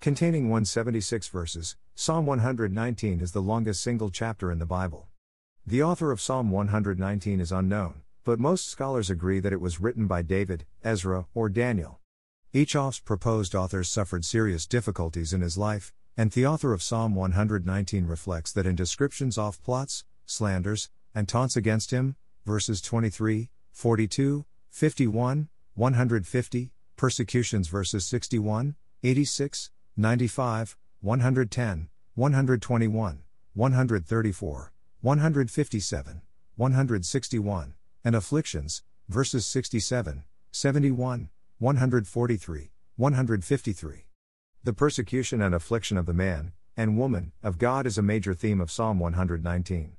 Containing 176 verses, Psalm 119 is the longest single chapter in the Bible. The author of Psalm 119 is unknown, but most scholars agree that it was written by David, Ezra, or Daniel. Each off's proposed authors suffered serious difficulties in his life, and the author of Psalm 119 reflects that in descriptions of plots, slanders, and taunts against him, verses 23, 42, 51, 150, persecutions verses 61, 86, 95, 110, 121, 134, 157, 161, and afflictions, verses 67, 71, 143, 153. The persecution and affliction of the man, and woman, of God is a major theme of Psalm 119.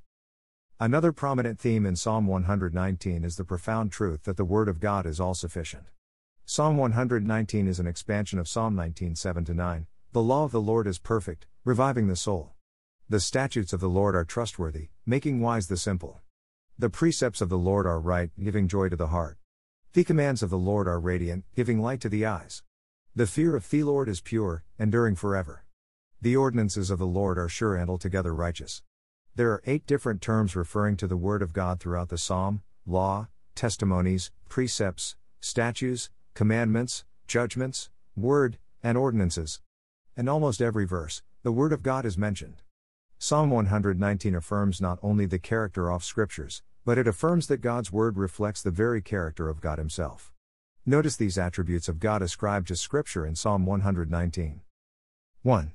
Another prominent theme in Psalm 119 is the profound truth that the Word of God is all sufficient. Psalm 119 is an expansion of Psalm 19 7 9. The law of the Lord is perfect, reviving the soul. The statutes of the Lord are trustworthy, making wise the simple. The precepts of the Lord are right, giving joy to the heart. The commands of the Lord are radiant, giving light to the eyes. The fear of the Lord is pure, enduring forever. The ordinances of the Lord are sure and altogether righteous. There are eight different terms referring to the Word of God throughout the Psalm law, testimonies, precepts, statutes, commandments, judgments, word, and ordinances. In almost every verse, the Word of God is mentioned. Psalm 119 affirms not only the character of Scriptures, but it affirms that God's Word reflects the very character of God Himself. Notice these attributes of God ascribed to Scripture in Psalm 119. 1.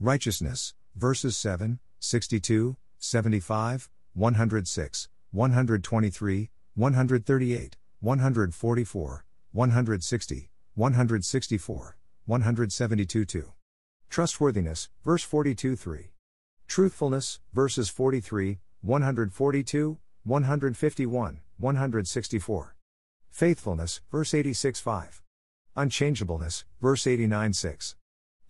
Righteousness, verses 7, 62, 75, 106, 123, 138, 144, 160, 164, 172 2. Trustworthiness, verse 42 3. Truthfulness, verses 43, 142, 151, 164. Faithfulness, verse 86 5. Unchangeableness, verse 89 6.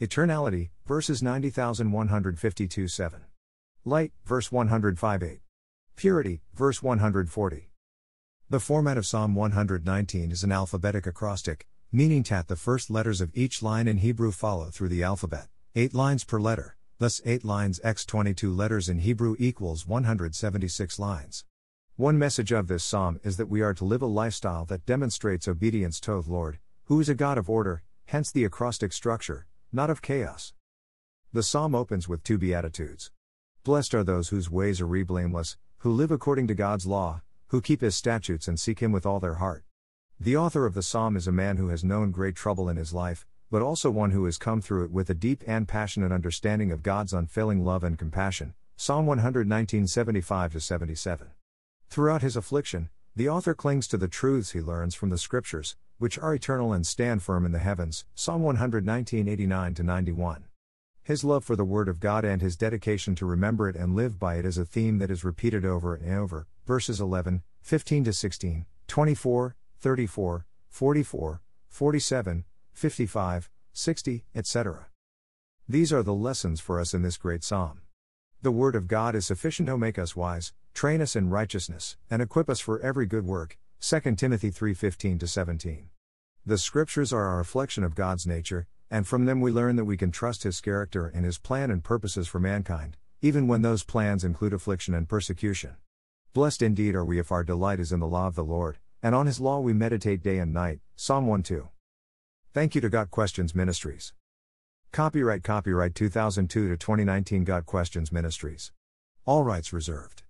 Eternality, verses 90,152 7. Light, verse 105 8. Purity, verse 140. The format of Psalm 119 is an alphabetic acrostic, meaning that the first letters of each line in Hebrew follow through the alphabet, 8 lines per letter, thus 8 lines x 22 letters in Hebrew equals 176 lines. One message of this psalm is that we are to live a lifestyle that demonstrates obedience to the Lord, who is a God of order, hence the acrostic structure, not of chaos. The psalm opens with two beatitudes. Blessed are those whose ways are blameless, who live according to God's law, who keep his statutes and seek him with all their heart. The author of the psalm is a man who has known great trouble in his life, but also one who has come through it with a deep and passionate understanding of God's unfailing love and compassion. Psalm 119 75 77. Throughout his affliction, the author clings to the truths he learns from the scriptures, which are eternal and stand firm in the heavens. Psalm 119 89 91. His love for the Word of God and his dedication to remember it and live by it is a theme that is repeated over and over. Verses 11, 15 to 16, 24, 34, 44, 47, 55, 60, etc. These are the lessons for us in this great psalm. The Word of God is sufficient to make us wise, train us in righteousness, and equip us for every good work. 2 Timothy 3:15 to 17. The Scriptures are a reflection of God's nature, and from them we learn that we can trust His character and His plan and purposes for mankind, even when those plans include affliction and persecution. Blessed indeed are we if our delight is in the law of the Lord, and on his law we meditate day and night. Psalm 1 2. Thank you to Got Questions Ministries. Copyright Copyright 2002 to 2019 Got Questions Ministries. All rights reserved.